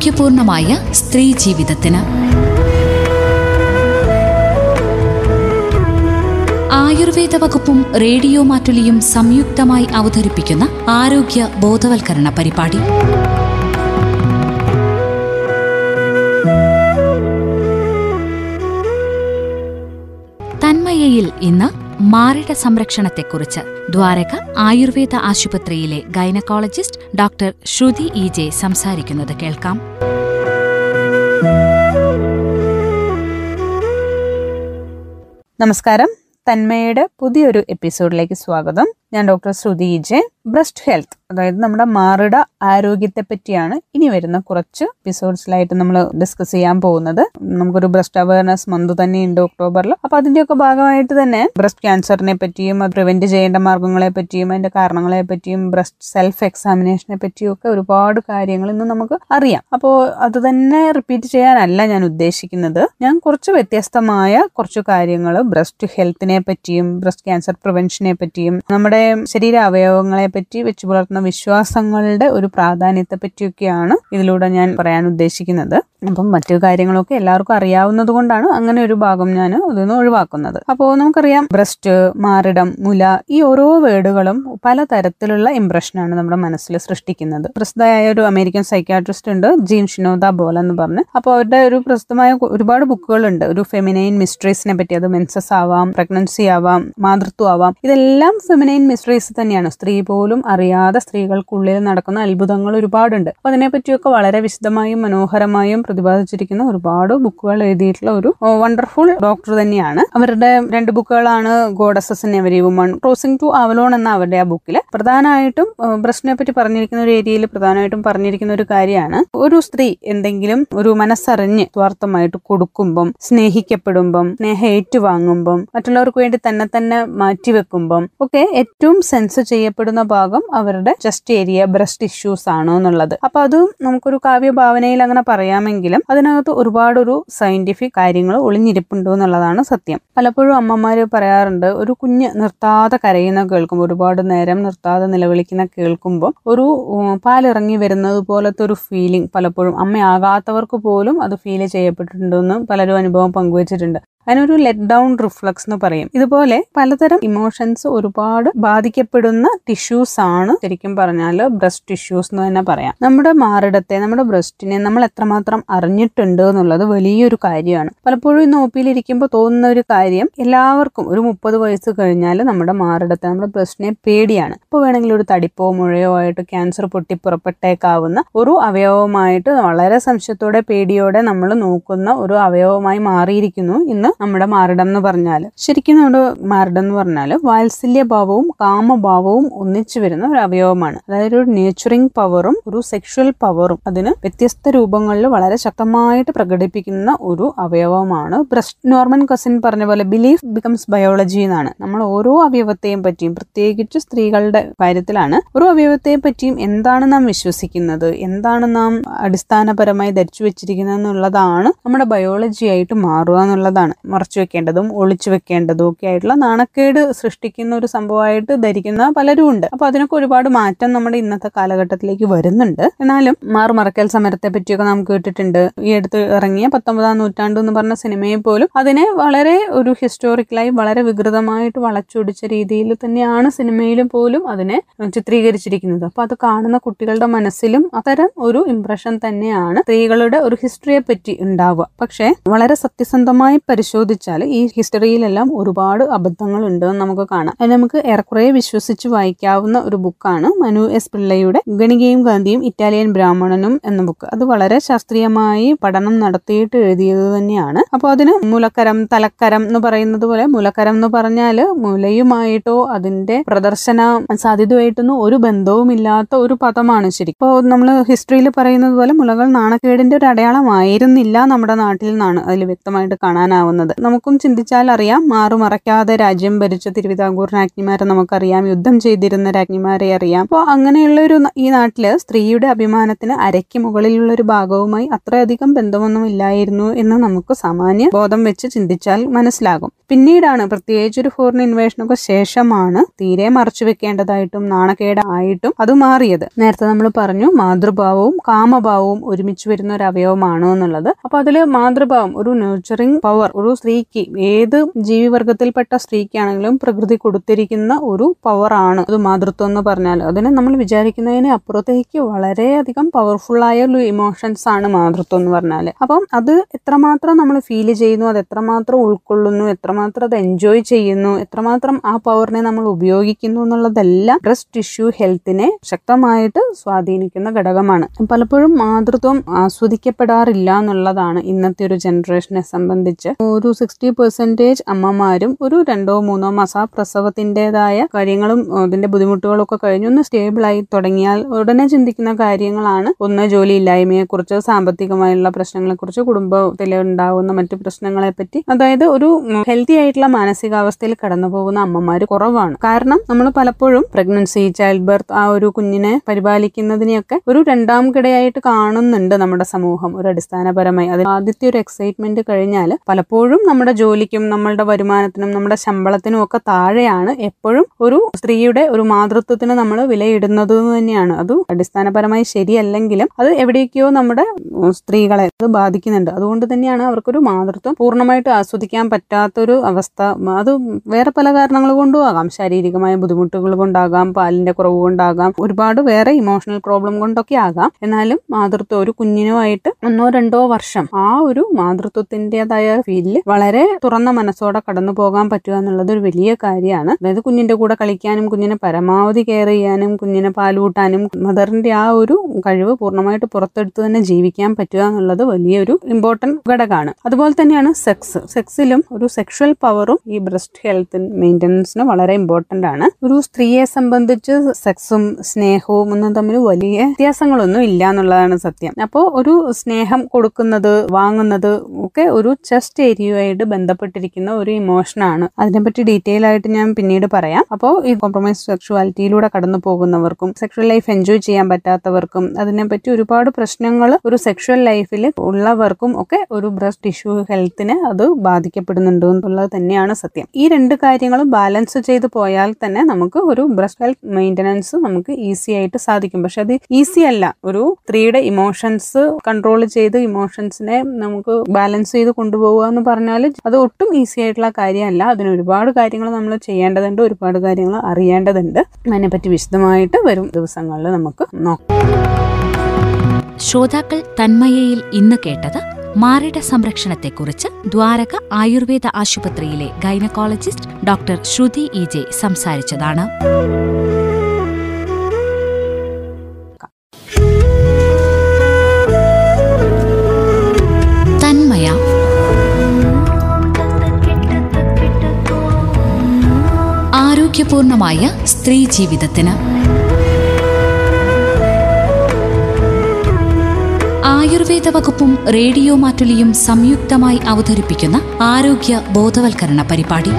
ആരോഗ്യപൂർണമായ സ്ത്രീ ജീവിതത്തിന്. ആയുർവേദ വകുപ്പും റേഡിയോ മാറ്റുലിയും സംയുക്തമായി അവതരിപ്പിക്കുന്ന ആരോഗ്യ ബോധവൽക്കരണ പരിപാടി. തന്മയയിൽ ഇന്ന് മാറിട സംരക്ഷണത്തെക്കുറിച്ച് ദ്വാരക ആയുർവേദ ആശുപത്രിയിലെ gynaecologist doctor Shruthi E J സംസാരിക്കുന്നത് കേൾക്കാം. നമസ്കാരം. തന്മയുടെ പുതിയൊരു എപ്പിസോഡിലേക്ക് സ്വാഗതം. ഞാൻ doctor Shruthi J. Breast health അതായത് നമ്മുടെ മാറിട ആരോഗ്യത്തെ പറ്റിയാണ് ഇനി വരുന്ന കുറച്ച് എപ്പിസോഡ്സിലായിട്ട് നമ്മൾ ഡിസ്കസ് ചെയ്യാൻ പോകുന്നത്. നമുക്കൊരു ബ്രസ്റ്റ് അവയർനെസ് മന്ത് തന്നെയുണ്ട് ഒക്ടോബറിൽ അപ്പൊ അതിന്റെയൊക്കെ ഭാഗമായിട്ട് തന്നെ ബ്രസ്റ്റ് ക്യാൻസറിനെ പറ്റിയും അത് പ്രിവെന്റ് ചെയ്യേണ്ട മാർഗങ്ങളെ പറ്റിയും അതിന്റെ കാരണങ്ങളെ പറ്റിയും ബ്രസ്റ്റ് സെൽഫ് എക്സാമിനേഷനെ പറ്റിയും ഒക്കെ ഒരുപാട് കാര്യങ്ങൾ ഇന്ന് നമുക്ക് അറിയാം. അപ്പോൾ അത് തന്നെ റിപ്പീറ്റ് ചെയ്യാനല്ല ഞാൻ ഉദ്ദേശിക്കുന്നത്. ഞാൻ കുറച്ച് വ്യത്യസ്തമായ കുറച്ച് കാര്യങ്ങൾ ബ്രസ്റ്റ് ഹെൽത്തിനെ പറ്റിയും ബ്രസ്റ്റ് ക്യാൻസർ പ്രിവെൻഷനെ പറ്റിയും നമ്മുടെ ശരീര അവയവങ്ങളെ പറ്റി വെച്ച് പുലർത്തുന്ന വിശ്വാസങ്ങളുടെ ഒരു പ്രാധാന്യത്തെ പറ്റിയൊക്കെയാണ് ഇതിലൂടെ ഞാൻ പറയാൻ ഉദ്ദേശിക്കുന്നത്. അപ്പം മറ്റു കാര്യങ്ങളൊക്കെ എല്ലാവർക്കും അറിയാവുന്നത് കൊണ്ടാണ് അങ്ങനെ ഒരു ഭാഗം ഞാൻ ഇതൊന്ന് ഒഴിവാക്കുന്നത്. അപ്പോൾ നമുക്കറിയാം ബ്രസ്റ്റ് മാറിടം മുല ഈ ഓരോ വേർഡുകളും പലതരത്തിലുള്ള ഇംപ്രഷനാണ് നമ്മുടെ മനസ്സിൽ സൃഷ്ടിക്കുന്നത്. പ്രസിദ്ധമായ ഒരു അമേരിക്കൻ സൈക്യാട്രിസ്റ്റ് ഉണ്ട് ജീൻ ഷിനോദ ബോൽ എന്ന് പറഞ്ഞ്. അപ്പോൾ അവരുടെ ഒരു പ്രസിദ്ധമായ ഒരുപാട് ബുക്കുകളുണ്ട്. ഒരു ഫെമിനൈൻ മിസ്ട്രീസിനെ പറ്റി അത് മെൻസസ് ആവാം പ്രഗ്നൻസി ആവാം മാതൃത്വം ആവാം. ഇതെല്ലാം ഫെമിനൈൻ മിസ്റ്ററീസ് തന്നെയാണ്. സ്ത്രീ പോലും അറിയാതെ സ്ത്രീകൾക്കുള്ളിൽ നടക്കുന്ന അത്ഭുതങ്ങൾ ഒരുപാടുണ്ട്. അപ്പൊ അതിനെപ്പറ്റിയൊക്കെ വളരെ വിശദമായും മനോഹരമായും പ്രതിപാദിച്ചിരിക്കുന്ന ഒരുപാട് ബുക്കുകൾ എഴുതിയിട്ടുള്ള ഒരു വണ്ടർഫുൾ ഡോക്ടർ തന്നെയാണ്. അവരുടെ രണ്ട് ബുക്കുകളാണ് goddesses in every woman. Crossing to Avalon എന്ന അവരുടെ ആ ബുക്കിൽ പ്രധാനമായിട്ടും ബ്രസ്റ്റിനെ പറ്റി പറഞ്ഞിരിക്കുന്ന ഒരു ഏരിയയിൽ പ്രധാനമായിട്ടും പറഞ്ഞിരിക്കുന്ന ഒരു കാര്യമാണ്. ഒരു സ്ത്രീ എന്തെങ്കിലും ഒരു മനസ്സറിഞ്ഞ് സ്വാർത്ഥമായിട്ട് കൊടുക്കുമ്പം സ്നേഹിക്കപ്പെടുമ്പം സ്നേഹം ഏറ്റുവാങ്ങുമ്പം മറ്റുള്ളവർക്ക് വേണ്ടി തന്നെ തന്നെ മാറ്റിവെക്കുമ്പം ഒക്കെ ഏറ്റവും സെൻസ് ചെയ്യപ്പെടുന്ന ഭാഗം അവരുടെ ചെസ്റ്റ് ഏരിയ ബ്രസ്റ്റ് ഇഷ്യൂസ് ആണ് എന്നുള്ളത്. അപ്പൊ അത് നമുക്കൊരു കാവ്യഭാവനയിൽ അങ്ങനെ പറയാമെങ്കിലും അതിനകത്ത് ഒരുപാടൊരു സയന്റിഫിക് കാര്യങ്ങൾ ഒളിഞ്ഞിരിപ്പുണ്ടോ എന്നുള്ളതാണ് സത്യം. പലപ്പോഴും അമ്മമാര് പറയാറുണ്ട് ഒരു കുഞ്ഞ് നിർത്താതെ കരയുന്ന കേൾക്കുമ്പോൾ ഒരുപാട് നേരം നിർത്താതെ നിലവിളിക്കുന്ന കേൾക്കുമ്പോൾ ഒരു പാലിറങ്ങി വരുന്നത് പോലത്തെ ഒരു ഫീലിംഗ് പലപ്പോഴും അമ്മയാകാത്തവർക്ക് പോലും അത് ഫീൽ ചെയ്യപ്പെട്ടിട്ടുണ്ടെന്ന് പലരും അനുഭവം പങ്കുവച്ചിട്ടുണ്ട്. അതിനൊരു ലെറ്റ് ഡൗൺ റിഫ്ലക്സ് എന്ന് പറയും. ഇതുപോലെ പലതരം ഇമോഷൻസ് ഒരുപാട് ബാധിക്കപ്പെടുന്ന ടിഷ്യൂസ് ആണ് ശരിക്കും പറഞ്ഞാൽ ബ്രസ്റ്റ് ടിഷ്യൂസ് എന്ന് തന്നെ പറയാം. നമ്മുടെ മാറിടത്തെ നമ്മുടെ ബ്രസ്റ്റിനെ നമ്മൾ എത്രമാത്രം അറിഞ്ഞിട്ടുണ്ട് എന്നുള്ളത് വലിയൊരു കാര്യമാണ്. പലപ്പോഴും ഇന്ന് ഒ തോന്നുന്ന ഒരു കാര്യം എല്ലാവർക്കും ഒരു മുപ്പത് വയസ്സ് കഴിഞ്ഞാൽ നമ്മുടെ മാറിടത്തെ നമ്മുടെ ബ്രസ്റ്റിനെ പേടിയാണ്. ഇപ്പോൾ വേണമെങ്കിൽ ഒരു തടിപ്പോ മുഴയോ ആയിട്ട് ക്യാൻസർ പൊട്ടി പുറപ്പെട്ടേക്കാവുന്ന ഒരു അവയവമായിട്ട് വളരെ സംശയത്തോടെ പേടിയോടെ നമ്മൾ നോക്കുന്ന ഒരു അവയവമായി മാറിയിരിക്കുന്നു ഇന്ന് നമ്മുടെ മാറിടം എന്ന് പറഞ്ഞാൽ ശരിക്കും നമ്മുടെ മാറിടം എന്ന് പറഞ്ഞാൽ വാത്സല്യഭാവവും കാമഭാവവും ഒന്നിച്ചു വരുന്ന ഒരു അവയവമാണ്. അതായത് ഒരു നേച്ചറിങ് പവറും ഒരു സെക്ഷൽ പവറും അതിന് വ്യത്യസ്ത രൂപങ്ങളിൽ വളരെ ശക്തമായിട്ട് പ്രകടിപ്പിക്കുന്ന ഒരു അവയവമാണ് ബ്രസ്റ്റ്. നോർമൻ കസിൻ പറഞ്ഞ പോലെ ബിലീഫ് ബിക്കംസ് ബയോളജി എന്നാണ്. നമ്മൾ ഓരോ അവയവത്തെയും പറ്റിയും പ്രത്യേകിച്ച് സ്ത്രീകളുടെ കാര്യത്തിലാണ് ഓരോ അവയവത്തെ പറ്റിയും എന്താണ് നാം വിശ്വസിക്കുന്നത്? എന്താണ് നാം അടിസ്ഥാനപരമായി ധരിച്ചു വെച്ചിരിക്കുന്നത് എന്നുള്ളതാണ് നമ്മുടെ ബയോളജി ആയിട്ട് മാറുക എന്നുള്ളതാണ്. മറച്ചു വെക്കേണ്ടതും ഒളിച്ചു വെക്കേണ്ടതും ഒക്കെ ആയിട്ടുള്ള നാണക്കേട് സൃഷ്ടിക്കുന്ന ഒരു സംഭവമായിട്ട് ധരിക്കുന്ന പലരും ഉണ്ട്. അപ്പൊ അതിനൊക്കെ ഒരുപാട് മാറ്റം നമ്മുടെ ഇന്നത്തെ കാലഘട്ടത്തിലേക്ക് വരുന്നുണ്ട്. എന്നാലും മാറുമറക്കൽ സമരത്തെ പറ്റിയൊക്കെ നമുക്ക് കേട്ടിട്ടുണ്ട്. ഈ അടുത്ത് ഇറങ്ങിയ പത്തൊമ്പതാം നൂറ്റാണ്ട് എന്ന് പറഞ്ഞ സിനിമയെ പോലും അതിനെ വളരെ ഒരു ഹിസ്റ്റോറിക്കലായി വളരെ വികൃതമായിട്ട് വളച്ചൊടിച്ച രീതിയിൽ തന്നെയാണ് സിനിമയിലും പോലും അതിനെ ചിത്രീകരിച്ചിരിക്കുന്നത്. അപ്പൊ അത് കാണുന്ന കുട്ടികളുടെ മനസ്സിലും അത്തരം ഒരു ഇംപ്രഷൻ തന്നെയാണ് സ്ത്രീകളുടെ ഒരു ഹിസ്റ്ററിയെ പറ്റി ഉണ്ടാവുക. പക്ഷേ വളരെ സത്യസന്ധമായി പരിശോധിച്ചാൽ ഈ ഹിസ്റ്ററിയിലെല്ലാം ഒരുപാട് അബദ്ധങ്ങൾ ഉണ്ടെന്ന് നമുക്ക് കാണാം. അത് നമുക്ക് ഏറെക്കുറെ വിശ്വസിച്ച് വായിക്കാവുന്ന ഒരു ബുക്കാണ് മനു എസ് പിള്ളയുടെ ഗണികയും ഗാന്ധിയും ഇറ്റാലിയൻ ബ്രാഹ്മണനും എന്ന ബുക്ക്. അത് വളരെ ശാസ്ത്രീയമായി പഠനം നടത്തിയിട്ട് എഴുതിയത് തന്നെയാണ്. അപ്പോൾ അതിന് മൂലക്കരം തലക്കരം എന്ന് പറയുന്നത് പോലെ മൂലക്കരം എന്ന് പറഞ്ഞാൽ മുലയുമായിട്ടോ അതിന്റെ പ്രദർശന സാധ്യതയായിട്ടൊന്നും ഒരു ബന്ധവുമില്ലാത്ത ഒരു പദമാണ് ശരി ഇപ്പോൾ നമ്മൾ ഹിസ്റ്ററിയിൽ പറയുന്നത് പോലെ മുലകൾ നാണക്കേടിന്റെ ഒരു അടയാളമായിരുന്നില്ല നമ്മുടെ നാട്ടിൽ നിന്നാണ്. അതിൽ വ്യക്തമായിട്ട് കാണാനാവുന്നത്. നമുക്കും ചിന്തിച്ചാൽ അറിയാം. മാറുമറയ്ക്കാതെ രാജ്യം ഭരിച്ച തിരുവിതാംകൂർ രാജ്ഞിമാരെ നമുക്കറിയാം. യുദ്ധം ചെയ്തിരുന്ന രാജ്ഞിമാരെ അറിയാം. അപ്പോൾ അങ്ങനെയുള്ള ഒരു ഈ നാട്ടിൽ സ്ത്രീയുടെ അഭിമാനത്തിന് അരയ്ക്ക് മുകളിലുള്ള ഒരു ഭാഗവുമായി അത്രയധികം ബന്ധമൊന്നും ഇല്ലായിരുന്നു എന്ന് നമുക്ക് സാമാന്യ ബോധം വെച്ച് ചിന്തിച്ചാൽ മനസ്സിലാകും. പിന്നീടാണ് പ്രത്യേകിച്ച് ഒരു ഫോറിൻ ഇൻവേഷനൊക്കെ ശേഷമാണ് തീരെ മറച്ചു വെക്കേണ്ടതായിട്ടും നാണക്കേടായിട്ടും അത് മാറിയത്. നേരത്തെ നമ്മൾ പറഞ്ഞു മാതൃഭാവവും കാമഭാവവും ഒരുമിച്ച് വരുന്ന ഒരു അവയവമാണ് എന്നുള്ളത്. അപ്പൊ അതിൽ മാതൃഭാവം ഒരു നurturing പവർ ഒരു സ്ത്രീക്ക് ഏത് ജീവിവർഗത്തിൽപ്പെട്ട സ്ത്രീക്കാണെങ്കിലും പ്രകൃതി കൊടുത്തിരിക്കുന്ന ഒരു പവറാണ് അത് മാതൃത്വം എന്ന് പറഞ്ഞാൽ അതിനെ നമ്മൾ വിചാരിക്കുന്നതിന് അപ്പുറത്തേക്ക് വളരെയധികം പവർഫുൾ ആയ ഒരു ഇമോഷൻസ് ആണ് മാതൃത്വം എന്ന് പറഞ്ഞാൽ അപ്പം അത് എത്രമാത്രം നമ്മൾ ഫീൽ ചെയ്യുന്നു അത് എത്രമാത്രം ഉൾക്കൊള്ളുന്നു എത്രമാത്രം അത് എൻജോയ് ചെയ്യുന്നു എത്രമാത്രം ആ പവറിനെ നമ്മൾ ഉപയോഗിക്കുന്നു എന്നുള്ളതെല്ലാം ബ്രസ്റ്റ് ടിഷ്യൂ ഹെൽത്തിനെ ശക്തമായിട്ട് സ്വാധീനിക്കുന്ന ഘടകമാണ്. പലപ്പോഴും മാതൃത്വം ആസ്വദിക്കപ്പെടാറില്ല എന്നുള്ളതാണ് ഇന്നത്തെ ഒരു ജനറേഷനെ സംബന്ധിച്ച്. ഒരു സിക്സ്റ്റി പെർസെന്റേജ് അമ്മമാരും ഒരു രണ്ടോ മൂന്നോ മാസം പ്രസവത്തിന്റെതായ കാര്യങ്ങളും അതിന്റെ ബുദ്ധിമുട്ടുകളും ഒക്കെ കഴിഞ്ഞ് ഒന്ന് സ്റ്റേബിളായി തുടങ്ങിയാൽ ഉടനെ ചിന്തിക്കുന്ന കാര്യങ്ങളാണ്. ഒന്ന് ജോലിയില്ലായ്മയെക്കുറിച്ച് സാമ്പത്തികമായുള്ള പ്രശ്നങ്ങളെ കുറിച്ച് കുടുംബത്തിൽ ഉണ്ടാകുന്ന മറ്റു പ്രശ്നങ്ങളെ പറ്റി അതായത് ഒരു ആയിട്ടുള്ള മാനസികാവസ്ഥയിൽ കടന്നു പോകുന്ന അമ്മമാർ കുറവാണ്. കാരണം നമ്മൾ പലപ്പോഴും പ്രഗ്നൻസി ചൈൽഡ് ബർത്ത് ആ ഒരു കുഞ്ഞിനെ പരിപാലിക്കുന്നതിനെയൊക്കെ ഒരു രണ്ടാം കിടയായിട്ട് കാണുന്നുണ്ട് നമ്മുടെ സമൂഹം. ഒരു അടിസ്ഥാനപരമായി അത് ആദ്യത്തെ ഒരു എക്സൈറ്റ്മെന്റ് കഴിഞ്ഞാൽ പലപ്പോഴും നമ്മുടെ ജോലിക്കും നമ്മളുടെ വരുമാനത്തിനും നമ്മുടെ ശമ്പളത്തിനും ഒക്കെ താഴെയാണ് എപ്പോഴും ഒരു സ്ത്രീയുടെ ഒരു മാതൃത്വത്തിന് നമ്മൾ വിലയിടുന്നത് തന്നെയാണ്. അത് അടിസ്ഥാനപരമായി ശരിയല്ലെങ്കിലും അത് എവിടേക്കോ നമ്മുടെ സ്ത്രീകളെ അത് ബാധിക്കുന്നുണ്ട്. അതുകൊണ്ട് തന്നെയാണ് അവർക്കൊരു മാതൃത്വം പൂർണമായിട്ട് ആസ്വദിക്കാൻ പറ്റാത്തൊരു അവസ്ഥ അത് വേറെ പല കാരണങ്ങൾ കൊണ്ടും ആകാം ശാരീരികമായ ബുദ്ധിമുട്ടുകൾ കൊണ്ടാകാം പാലിന്റെ കുറവ് കൊണ്ടാകാം ഒരുപാട് വേറെ ഇമോഷണൽ പ്രോബ്ലം കൊണ്ടൊക്കെ ആകാം. എന്നാലും മാതൃത്വം ഒരു കുഞ്ഞിനുമായിട്ട് ഒന്നോ രണ്ടോ വർഷം ആ ഒരു മാതൃത്വത്തിന്റെതായ ഫീലിൽ വളരെ തുറന്ന മനസ്സോടെ കടന്നു പോകാൻ പറ്റുക എന്നുള്ളത് ഒരു വലിയ കാര്യമാണ്. അതായത് കുഞ്ഞിന്റെ കൂടെ കളിക്കാനും കുഞ്ഞിനെ പരമാവധി കെയർ ചെയ്യാനും കുഞ്ഞിനെ പാലൂട്ടാനും മദറിന്റെ ആ ഒരു കഴിവ് പൂർണമായിട്ട് പുറത്തെടുത്ത് തന്നെ ജീവിക്കാൻ പറ്റുക എന്നുള്ളത് വലിയൊരു ഇമ്പോർട്ടന്റ് ഘടകമാണ്. അതുപോലെ തന്നെയാണ് സെക്സ് സെക്സിലും ഒരു സെക്ഷൽ പവറും ഈ ബ്രസ്റ്റ് ഹെൽത്ത് മെയിന്റനൻസിന് വളരെ ഇമ്പോർട്ടന്റ് ആണ്. ഒരു സ്ത്രീയെ സംബന്ധിച്ച് സെക്സും സ്നേഹവും ഒന്നും തമ്മിൽ വലിയ വ്യത്യാസങ്ങളൊന്നും ഇല്ല എന്നുള്ളതാണ് സത്യം. അപ്പോൾ ഒരു സ്നേഹം കൊടുക്കുന്നത് വാങ്ങുന്നത് ഒക്കെ ഒരു ചെസ്റ്റ് ഏരിയയുമായിട്ട് ബന്ധപ്പെട്ടിരിക്കുന്ന ഒരു ഇമോഷനാണ് അതിനെപ്പറ്റി ഡീറ്റെയിൽ ആയിട്ട് ഞാൻ പിന്നീട് പറയാം. അപ്പോൾ ഈ കോംപ്രമൈസ് സെക്ഷുവാലിറ്റിയിലൂടെ കടന്നു പോകുന്നവർക്കും സെക്ഷൽ ലൈഫ് എൻജോയ് ചെയ്യാൻ പറ്റാത്തവർക്കും അതിനെപ്പറ്റി ഒരുപാട് പ്രശ്നങ്ങൾ ഒരു സെക്ഷൽ ലൈഫിൽ ഉള്ളവർക്കും ഒക്കെ ഒരു ബ്രസ്റ്റ് ടിഷ്യൂ ഹെൽത്തിനെ അത് ബാധിക്കപ്പെടുന്നുണ്ട് എന്നുള്ളത് തന്നെയാണ് സത്യം. ഈ രണ്ട് കാര്യങ്ങളും ബാലൻസ് ചെയ്ത് പോയാൽ തന്നെ നമുക്ക് ഒരു ബ്രസ്റ്റ് ഹെൽത്ത് മെയിന്റനൻസ് നമുക്ക് ഈസി ആയിട്ട് സാധിക്കും. പക്ഷെ അത് ഈസി അല്ല. ഒരു സ്ത്രീയുടെ ഇമോഷൻസ് കൺട്രോൾ ചെയ്ത് ഇമോഷൻസിനെ നമുക്ക് ബാലൻസ് ചെയ്ത് കൊണ്ടുപോകുക എന്ന് പറഞ്ഞാൽ അത് ഒട്ടും ഈസി ആയിട്ടുള്ള കാര്യമല്ല. അതിന് ഒരുപാട് കാര്യങ്ങൾ നമ്മൾ ചെയ്യേണ്ടതുണ്ട് ഒരുപാട് കാര്യങ്ങൾ അറിയേണ്ടതുണ്ട്. അതിനെപ്പറ്റി വിശദമായിട്ട് വരും ദിവസങ്ങളിൽ നമുക്ക് നോക്കാം. ശ്രോതാക്കൾ തന്മയയിൽ ഇന്ന് കേട്ടത് മാറിട സംരക്ഷണത്തെക്കുറിച്ച് ദ്വാരക ആയുർവേദ ആശുപത്രിയിലെ gynaecologist doctor Shruti E J സംസാരിച്ചതാണ്. Thanmaya. ആരോഗ്യപൂർണമായ സ്ത്രീ ജീവിതത്തിന്. ആയുർവേദ വകുപ്പും റേഡിയോ മാറ്റുലിയും സംയുക്തമായി അവതരിപ്പിക്കുന്ന ആരോഗ്യ ബോധവൽക്കരണ പരിപാടി.